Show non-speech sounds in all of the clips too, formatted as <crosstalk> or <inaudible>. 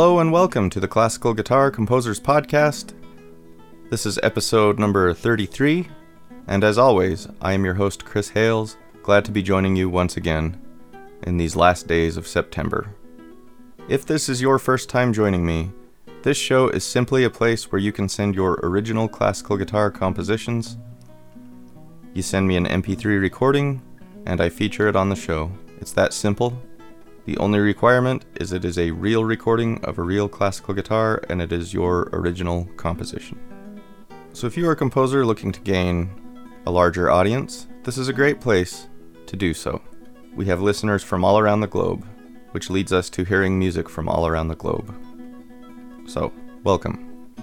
Hello and welcome to the Classical Guitar Composers Podcast. This is episode number 33, and as always, I am your host, Chris Hales, glad to be joining you once again in these last days of September. If this is your first time joining me, this show is simply a place where you can send your original classical guitar compositions. You send me an MP3 recording, and I feature it on the show. It's that simple. The only requirement is it is a real recording of a real classical guitar and it is your original composition. So, if you are a composer looking to gain a larger audience, this is a great place to do so. We have listeners from all around the globe, which leads us to hearing music from all around the globe. So, welcome.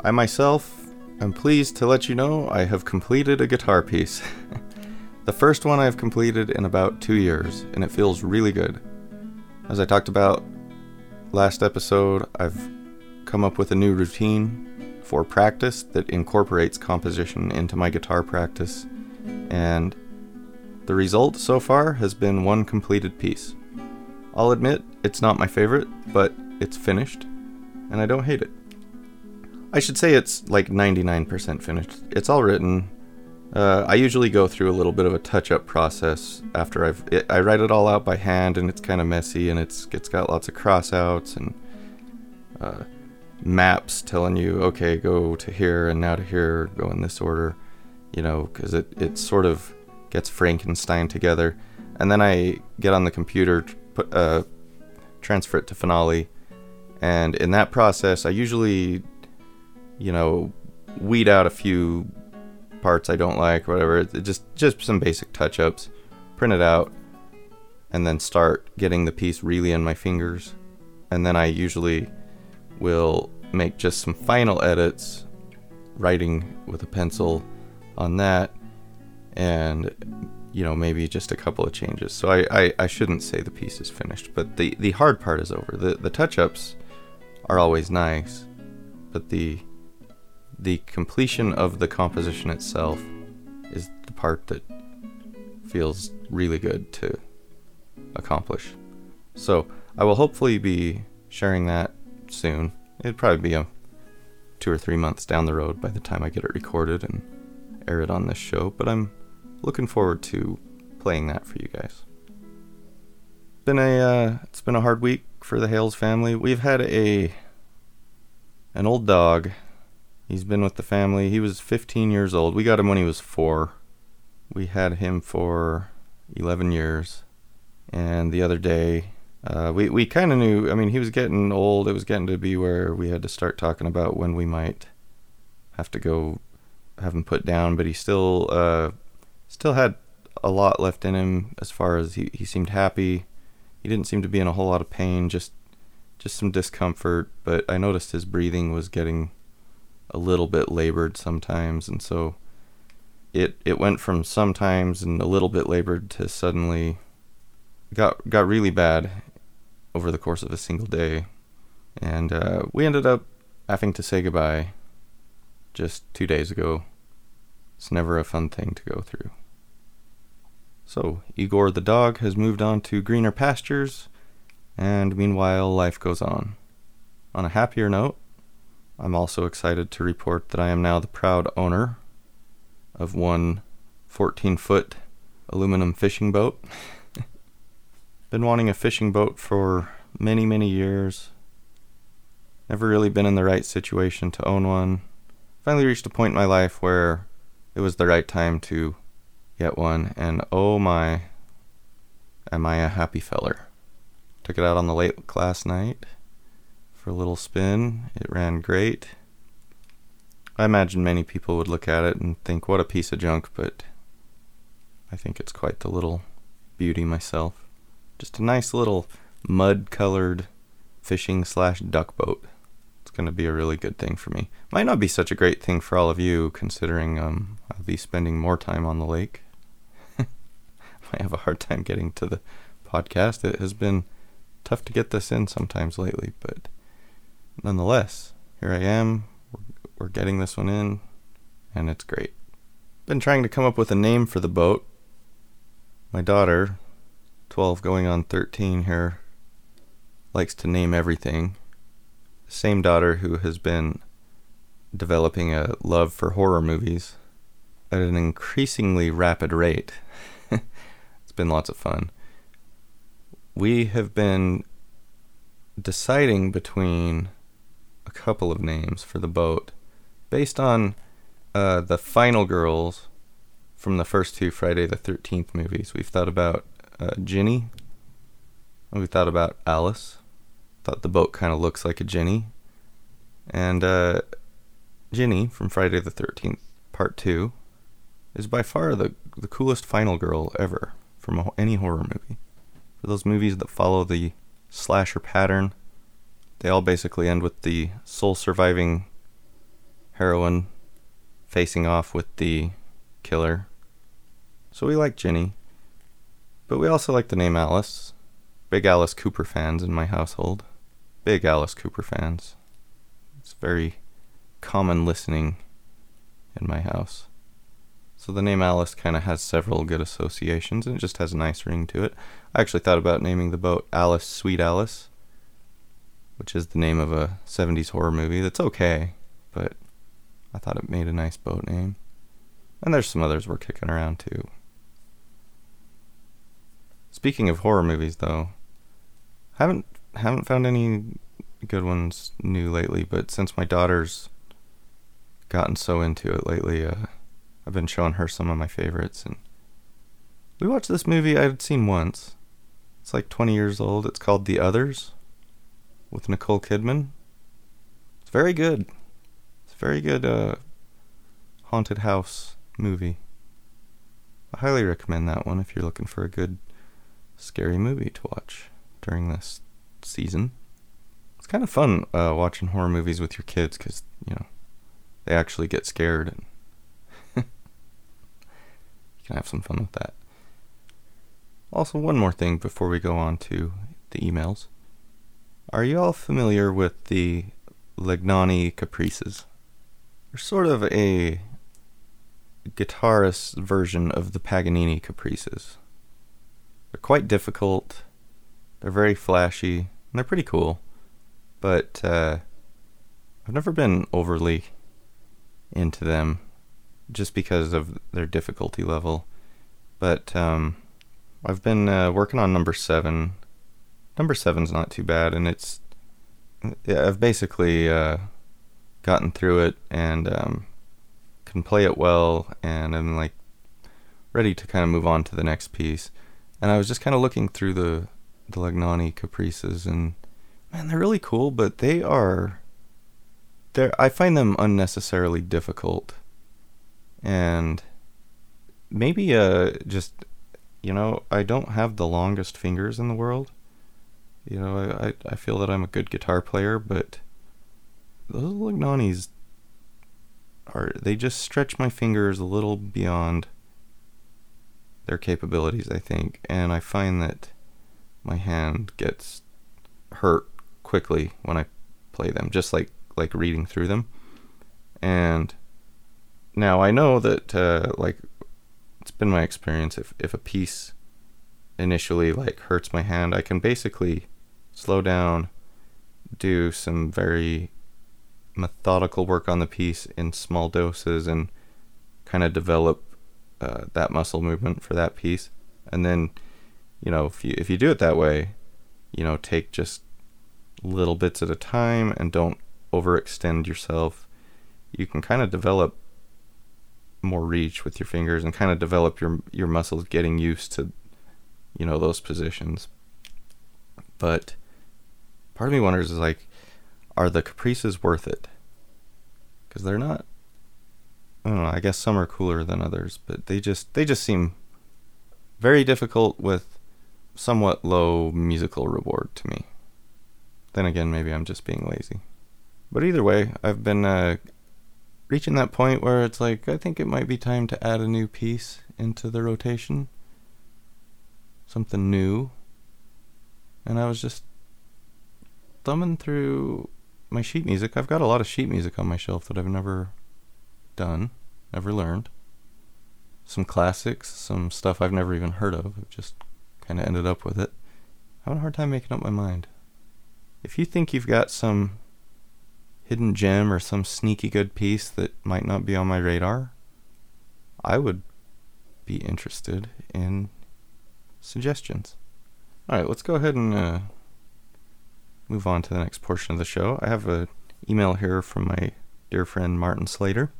I myself am pleased to let you know I have completed a guitar piece. <laughs> the first one I've completed in about two years, and it feels really good. As I talked about last episode, I've come up with a new routine for practice that incorporates composition into my guitar practice, and the result so far has been one completed piece. I'll admit it's not my favorite, but it's finished, and I don't hate it. I should say it's like 99% finished. It's all written. Uh, I usually go through a little bit of a touch-up process after I've it, I write it all out by hand, and it's kind of messy, and it's it's got lots of crossouts and uh, maps telling you, okay, go to here and now to here, go in this order, you know, because it it sort of gets Frankenstein together, and then I get on the computer, put uh, transfer it to Finale, and in that process, I usually, you know, weed out a few parts I don't like, whatever. It just just some basic touch-ups, print it out, and then start getting the piece really in my fingers, and then I usually will make just some final edits, writing with a pencil on that, and you know maybe just a couple of changes. So I, I, I shouldn't say the piece is finished, but the the hard part is over. The the touch ups are always nice, but the the completion of the composition itself is the part that feels really good to accomplish. So I will hopefully be sharing that soon. It'd probably be a two or three months down the road by the time I get it recorded and air it on this show, but I'm looking forward to playing that for you guys. Been a uh, it's been a hard week for the Hales family. We've had a an old dog. He's been with the family. He was 15 years old. We got him when he was 4. We had him for 11 years. And the other day, uh, we we kind of knew. I mean, he was getting old. It was getting to be where we had to start talking about when we might have to go have him put down. But he still uh, still had a lot left in him as far as he, he seemed happy. He didn't seem to be in a whole lot of pain, just just some discomfort, but I noticed his breathing was getting a little bit labored sometimes and so it it went from sometimes and a little bit labored to suddenly got got really bad over the course of a single day. And uh, we ended up having to say goodbye just two days ago. It's never a fun thing to go through. So, Igor the dog has moved on to greener pastures, and meanwhile, life goes on. On a happier note, I'm also excited to report that I am now the proud owner of one 14 foot aluminum fishing boat. <laughs> been wanting a fishing boat for many, many years. Never really been in the right situation to own one. Finally reached a point in my life where it was the right time to get one, and oh my, am I a happy feller. Took it out on the lake last night for a little spin. It ran great. I imagine many people would look at it and think, what a piece of junk, but I think it's quite the little beauty myself. Just a nice little mud colored fishing slash duck boat. It's going to be a really good thing for me. Might not be such a great thing for all of you, considering um, I'll be spending more time on the lake. <laughs> I have a hard time getting to the podcast. It has been tough to get this in sometimes lately, but nonetheless, here I am. We're, getting this one in, and it's great. Been trying to come up with a name for the boat. My daughter, 12 going on 13 here, likes to name everything. Same daughter who has been developing a love for horror movies at an increasingly rapid rate. <laughs> it's been lots of fun. We have been deciding between a couple of names for the boat based on uh, the final girls from the first two Friday the 13th movies. We've thought about uh, Ginny. We thought about Alice. Thought the boat kind of looks like a Ginny. And uh, Ginny from Friday the 13th, Part 2, is by far the, the coolest final girl ever from any horror movie. For those movies that follow the slasher pattern, they all basically end with the sole surviving heroine facing off with the killer. So we like Ginny. But we also like the name Alice. Big Alice Cooper fans in my household. Big Alice Cooper fans. It's very common listening in my house. So the name Alice kind of has several good associations and it just has a nice ring to it. I actually thought about naming the boat Alice Sweet Alice, which is the name of a 70s horror movie that's okay, but I thought it made a nice boat name. And there's some others we're kicking around too. Speaking of horror movies, though, haven't haven't found any good ones new lately. But since my daughter's gotten so into it lately, uh, I've been showing her some of my favorites. And we watched this movie I'd seen once. It's like 20 years old. It's called The Others, with Nicole Kidman. It's very good. It's a very good uh, haunted house movie. I highly recommend that one if you're looking for a good scary movie to watch during this season. It's kind of fun uh, watching horror movies with your kids because, you know, they actually get scared and <laughs> you can have some fun with that. Also, one more thing before we go on to the emails. Are you all familiar with the Legnani Caprices? They're sort of a guitarist version of the Paganini Caprices. They're quite difficult. They're very flashy. And they're pretty cool. But uh, I've never been overly into them just because of their difficulty level. But um, I've been uh, working on number seven. Number seven's not too bad, and it's yeah, I've basically uh, gotten through it and um, can play it well, and I'm like ready to kind of move on to the next piece and I was just kind of looking through the the Legnani Caprices, and man, they're really cool, but they are. They I find them unnecessarily difficult, and maybe uh just you know I don't have the longest fingers in the world. You know I I feel that I'm a good guitar player, but those Legnanis are they just stretch my fingers a little beyond their capabilities, I think, and I find that my hand gets hurt quickly when I play them, just like like reading through them. And now I know that uh, like it's been my experience if if a piece initially like hurts my hand, I can basically slow down, do some very methodical work on the piece in small doses and kind of develop uh, that muscle movement for that piece, and then you know if you if you do it that way, you know take just little bits at a time and don't overextend yourself. You can kind of develop more reach with your fingers and kind of develop your your muscles getting used to you know those positions. But part of me wonders is like are the caprices worth it? Cuz they're not I don't know. I guess some are cooler than others, but they just they just seem very difficult with somewhat low musical reward to me. Then again, maybe I'm just being lazy. But either way, I've been uh, reaching that point where it's like I think it might be time to add a new piece into the rotation. Something new. And I was just thumbing through my sheet music. I've got a lot of sheet music on my shelf that I've never done, never learned. Some classics, some stuff I've never even heard of. I've just kind of ended up with it. I'm Having a hard time making up my mind. if you think you've got some hidden gem or some sneaky good piece that might not be on my radar, I would be interested in suggestions. All right, let's go ahead and uh, move on to the next portion of the show. I have an email here from my dear friend Martin Slater,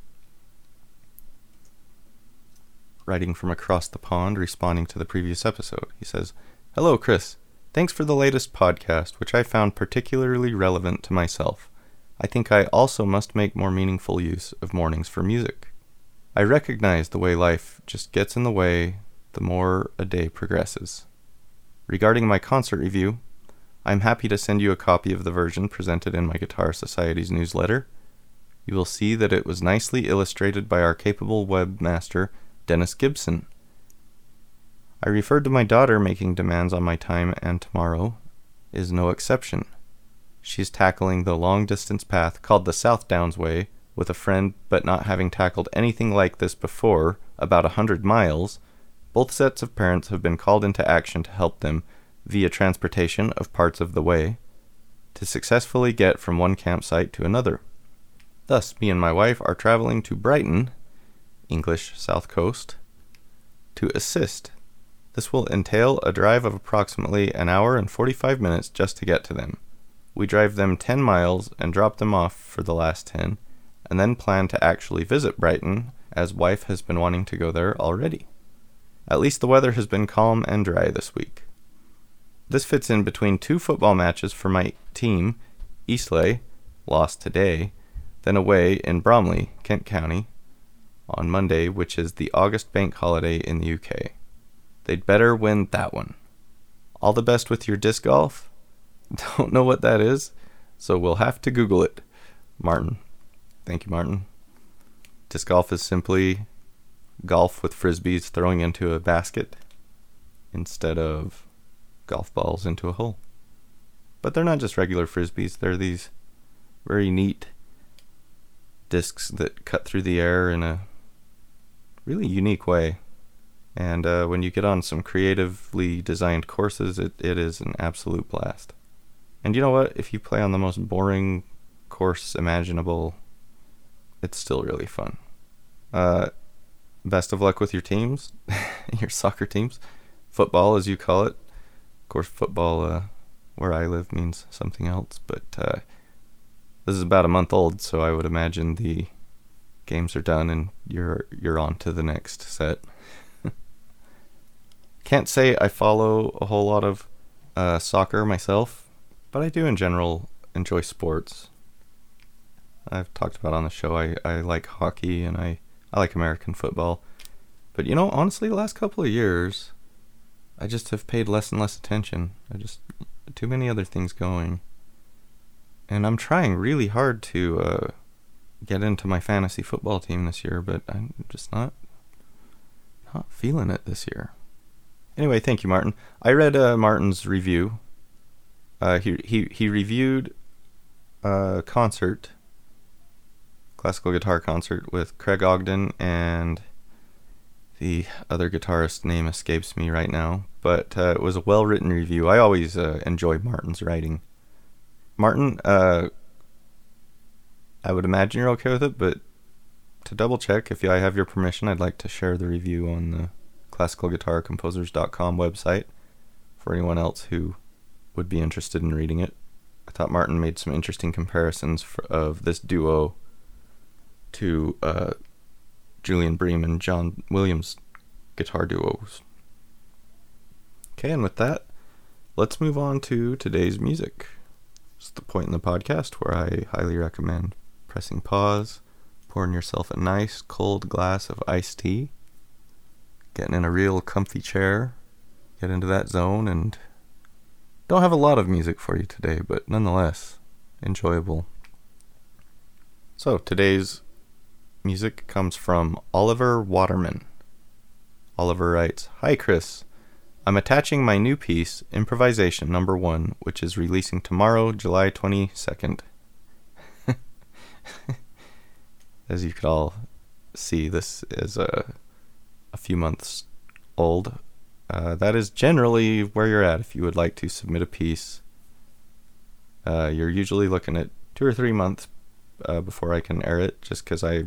writing from across the pond, responding to the previous episode. He says, Hello, Chris. Thanks for the latest podcast, which I found particularly relevant to myself. I think I also must make more meaningful use of mornings for music. I recognize the way life just gets in the way the more a day progresses. Regarding my concert review, I am happy to send you a copy of the version presented in my Guitar Society's newsletter. You will see that it was nicely illustrated by our capable webmaster, Dennis Gibson. I referred to my daughter making demands on my time, and tomorrow is no exception. She's tackling the long distance path called the South Downs Way with a friend, but not having tackled anything like this before, about a hundred miles. Both sets of parents have been called into action to help them, via transportation of parts of the way, to successfully get from one campsite to another. Thus, me and my wife are traveling to Brighton, English South Coast, to assist this will entail a drive of approximately an hour and 45 minutes just to get to them. We drive them 10 miles and drop them off for the last 10, and then plan to actually visit Brighton, as wife has been wanting to go there already. At least the weather has been calm and dry this week. This fits in between two football matches for my team, Eastleigh, lost today, then away in Bromley, Kent County, on Monday, which is the August bank holiday in the UK. They'd better win that one. All the best with your disc golf. <laughs> Don't know what that is, so we'll have to Google it. Martin. Thank you, Martin. Disc golf is simply golf with frisbees throwing into a basket instead of golf balls into a hole. But they're not just regular frisbees, they're these very neat discs that cut through the air in a really unique way. And uh, when you get on some creatively designed courses, it, it is an absolute blast. And you know what? If you play on the most boring course imaginable, it's still really fun. Uh, best of luck with your teams, <laughs> your soccer teams, football as you call it. Course, football uh, where I live means something else, but uh, this is about a month old, so I would imagine the games are done and you're you're on to the next set. <laughs> Can't say I follow a whole lot of uh, soccer myself, but I do in general enjoy sports. I've talked about on the show I, I like hockey and I, I like American football. But you know, honestly, the last couple of years, I just have paid less and less attention. I just too many other things going, and I'm trying really hard to uh, get into my fantasy football team this year, but I'm just not not feeling it this year. Anyway, thank you, Martin. I read uh, Martin's review. Uh, he he he reviewed a concert, classical guitar concert with Craig Ogden and the other guitarist name escapes me right now. But uh, it was a well written review. I always uh, enjoy Martin's writing. Martin, uh, I would imagine you're okay with it, but to double check, if I have your permission, I'd like to share the review on the classicalguitarcomposers.com website for anyone else who would be interested in reading it. I thought Martin made some interesting comparisons for, of this duo to uh, Julian Bream and John Williams guitar duos. Okay, and with that, let's move on to today's music. It's the point in the podcast where I highly recommend pressing pause, pouring yourself a nice cold glass of iced tea, getting in a real comfy chair, get into that zone, and don't have a lot of music for you today, but nonetheless, enjoyable. So, today's music comes from Oliver Waterman. Oliver writes Hi, Chris. I'm attaching my new piece, Improvisation Number One, which is releasing tomorrow, July 22nd. <laughs> As you could all see, this is a a few months old. Uh, that is generally where you're at if you would like to submit a piece Uh, you're usually looking at two or three months uh, before I can air it, just because I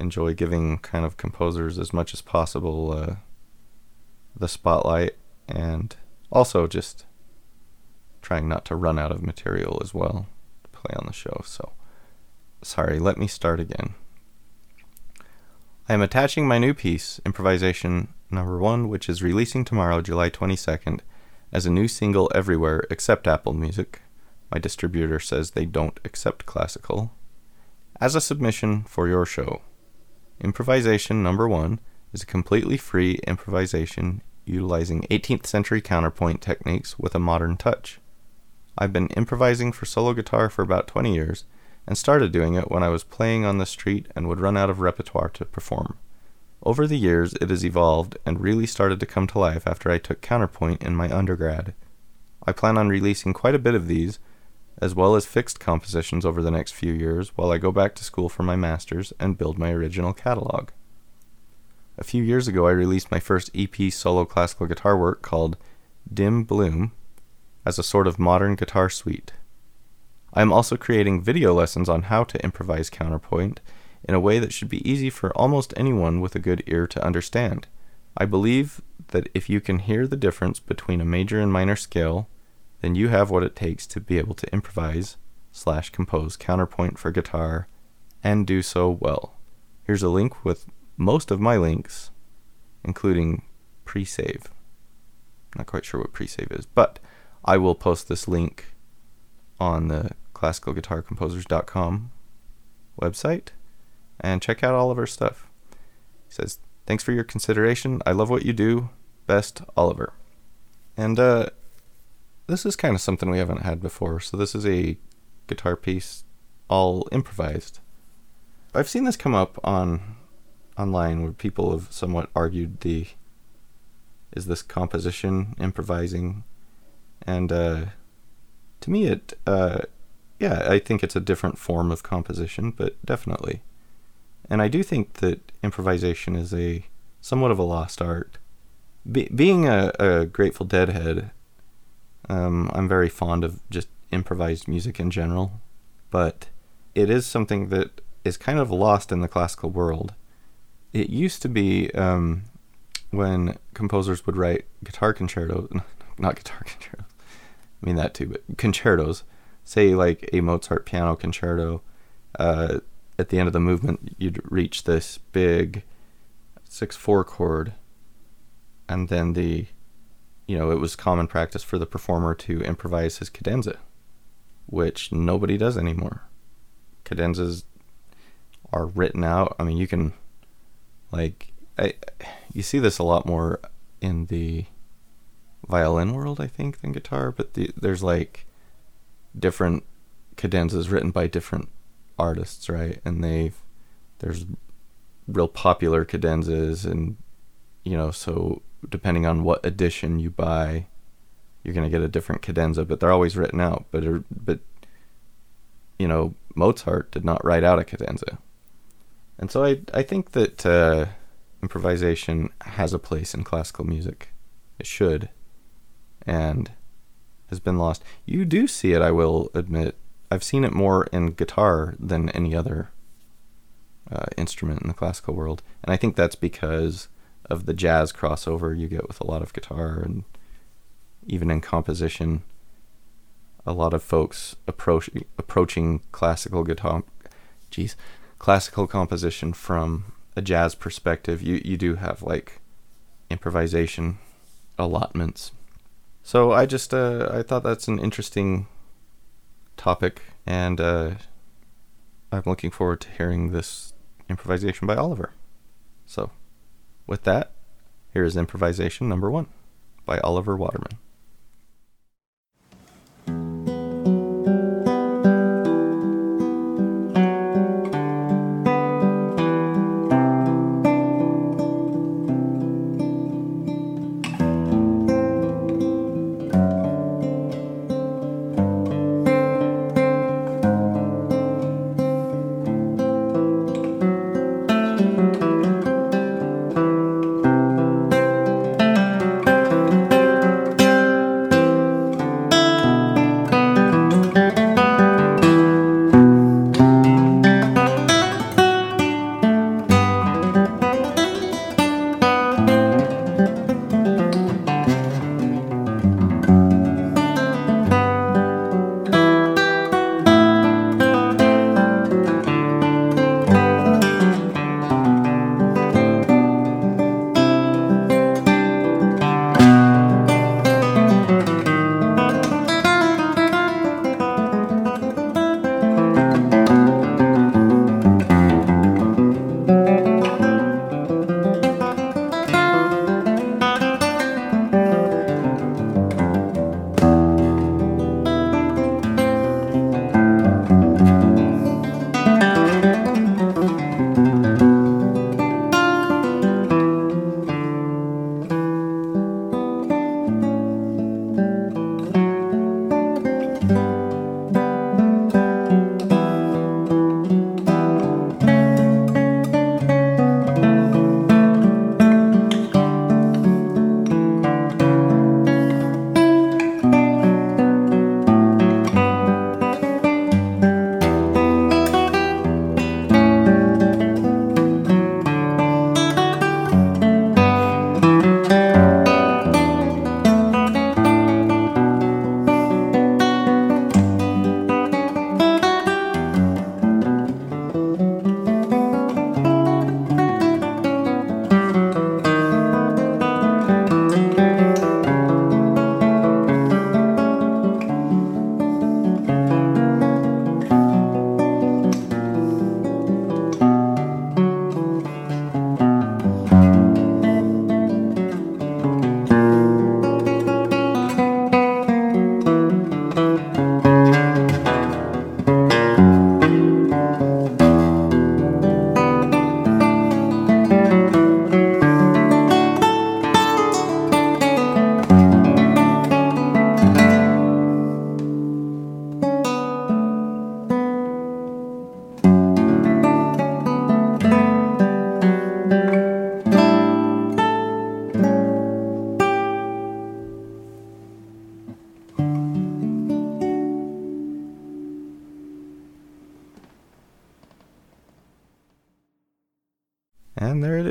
enjoy giving kind of composers as much as possible uh, the spotlight and also just trying not to run out of material as well to play on the show. So, sorry, let me start again. I am attaching my new piece, Improvisation Number 1, which is releasing tomorrow, July 22nd, as a new single everywhere except Apple Music. My distributor says they don't accept classical. As a submission for your show. Improvisation Number 1 is a completely free improvisation utilizing 18th century counterpoint techniques with a modern touch. I've been improvising for solo guitar for about 20 years and started doing it when I was playing on the street and would run out of repertoire to perform. Over the years, it has evolved and really started to come to life after I took counterpoint in my undergrad. I plan on releasing quite a bit of these, as well as fixed compositions over the next few years while I go back to school for my master's and build my original catalog. A few years ago, I released my first EP solo classical guitar work called Dim Bloom as a sort of modern guitar suite. I am also creating video lessons on how to improvise counterpoint in a way that should be easy for almost anyone with a good ear to understand. I believe that if you can hear the difference between a major and minor scale, then you have what it takes to be able to improvise slash compose counterpoint for guitar and do so well. Here's a link with most of my links, including pre-save. Not quite sure what pre-save is, but I will post this link on the classicalguitarcomposers.com website and check out all of our stuff. He says, Thanks for your consideration. I love what you do. Best, Oliver. And uh, this is kind of something we haven't had before. So, this is a guitar piece all improvised. I've seen this come up on online where people have somewhat argued the is this composition improvising and uh, to me it uh, yeah i think it's a different form of composition but definitely and i do think that improvisation is a somewhat of a lost art Be- being a, a, grateful dead head um, i'm very fond of just improvised music in general but it is something that is kind of lost in the classical world. It used to be um, when composers would write guitar concertos, <laughs> not guitar concertos, I mean that too, but concertos, say like a Mozart piano concerto, uh, at the end of the movement, you'd reach this big 6 4 chord, and then the, you know, it was common practice for the performer to improvise his cadenza, which nobody does anymore. Cadenzas are written out. I mean, you can like I, you see this a lot more in the violin world, I think, than guitar. But the, there's like different cadenzas written by different artists, right? And they've there's real popular cadenzas, and you know, so depending on what edition you buy, you're gonna get a different cadenza. But they're always written out. But but you know, Mozart did not write out a cadenza. And so I I think that uh, improvisation has a place in classical music. It should, and has been lost. You do see it, I will admit. I've seen it more in guitar than any other uh, instrument in the classical world, and I think that's because of the jazz crossover you get with a lot of guitar, and even in composition, a lot of folks approach approaching classical guitar. Geez, classical composition from a jazz perspective, you, you do have like improvisation allotments. So I just uh, I thought that's an interesting topic, and uh, I'm looking forward to hearing this improvisation by Oliver. So, with that, here is improvisation number one by Oliver Waterman.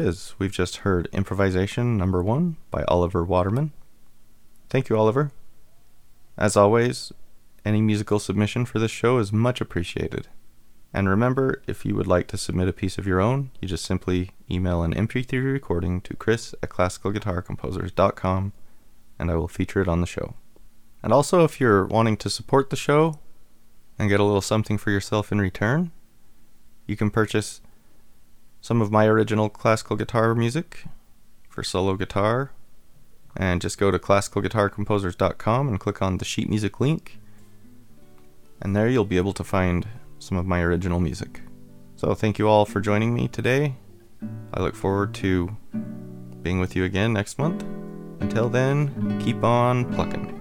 Is. We've just heard Improvisation Number One by Oliver Waterman. Thank you, Oliver. As always, any musical submission for this show is much appreciated. And remember, if you would like to submit a piece of your own, you just simply email an MP3 recording to chris at classicalguitarcomposers.com and I will feature it on the show. And also, if you're wanting to support the show and get a little something for yourself in return, you can purchase some of my original classical guitar music for solo guitar and just go to classicalguitarcomposers.com and click on the sheet music link. And there you'll be able to find some of my original music. So thank you all for joining me today. I look forward to being with you again next month. Until then, keep on plucking.